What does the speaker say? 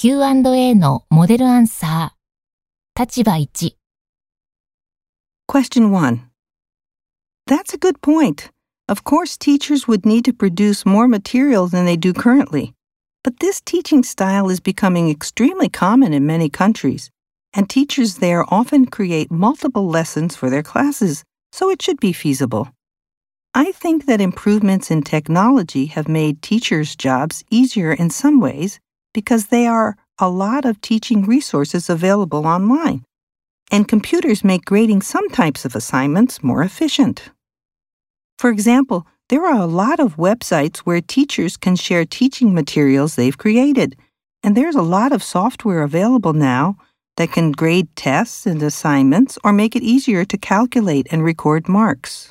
Q&A のモデルアンサー。立場1、 Question 1. That's a good point. Of course, teachers would need to produce more material than they do currently. But this teaching style is becoming extremely common in many countries, and teachers there often create multiple lessons for their classes, so it should be feasible. I think that improvements in technology have made teachers' jobs easier in some ways because there are a lot of teaching resources available online and computers make grading some types of assignments more efficient. For example, there are a lot of websites where teachers can share teaching materials they've created, and there's a lot of software available now that can grade tests and assignments or make it easier to calculate and record marks.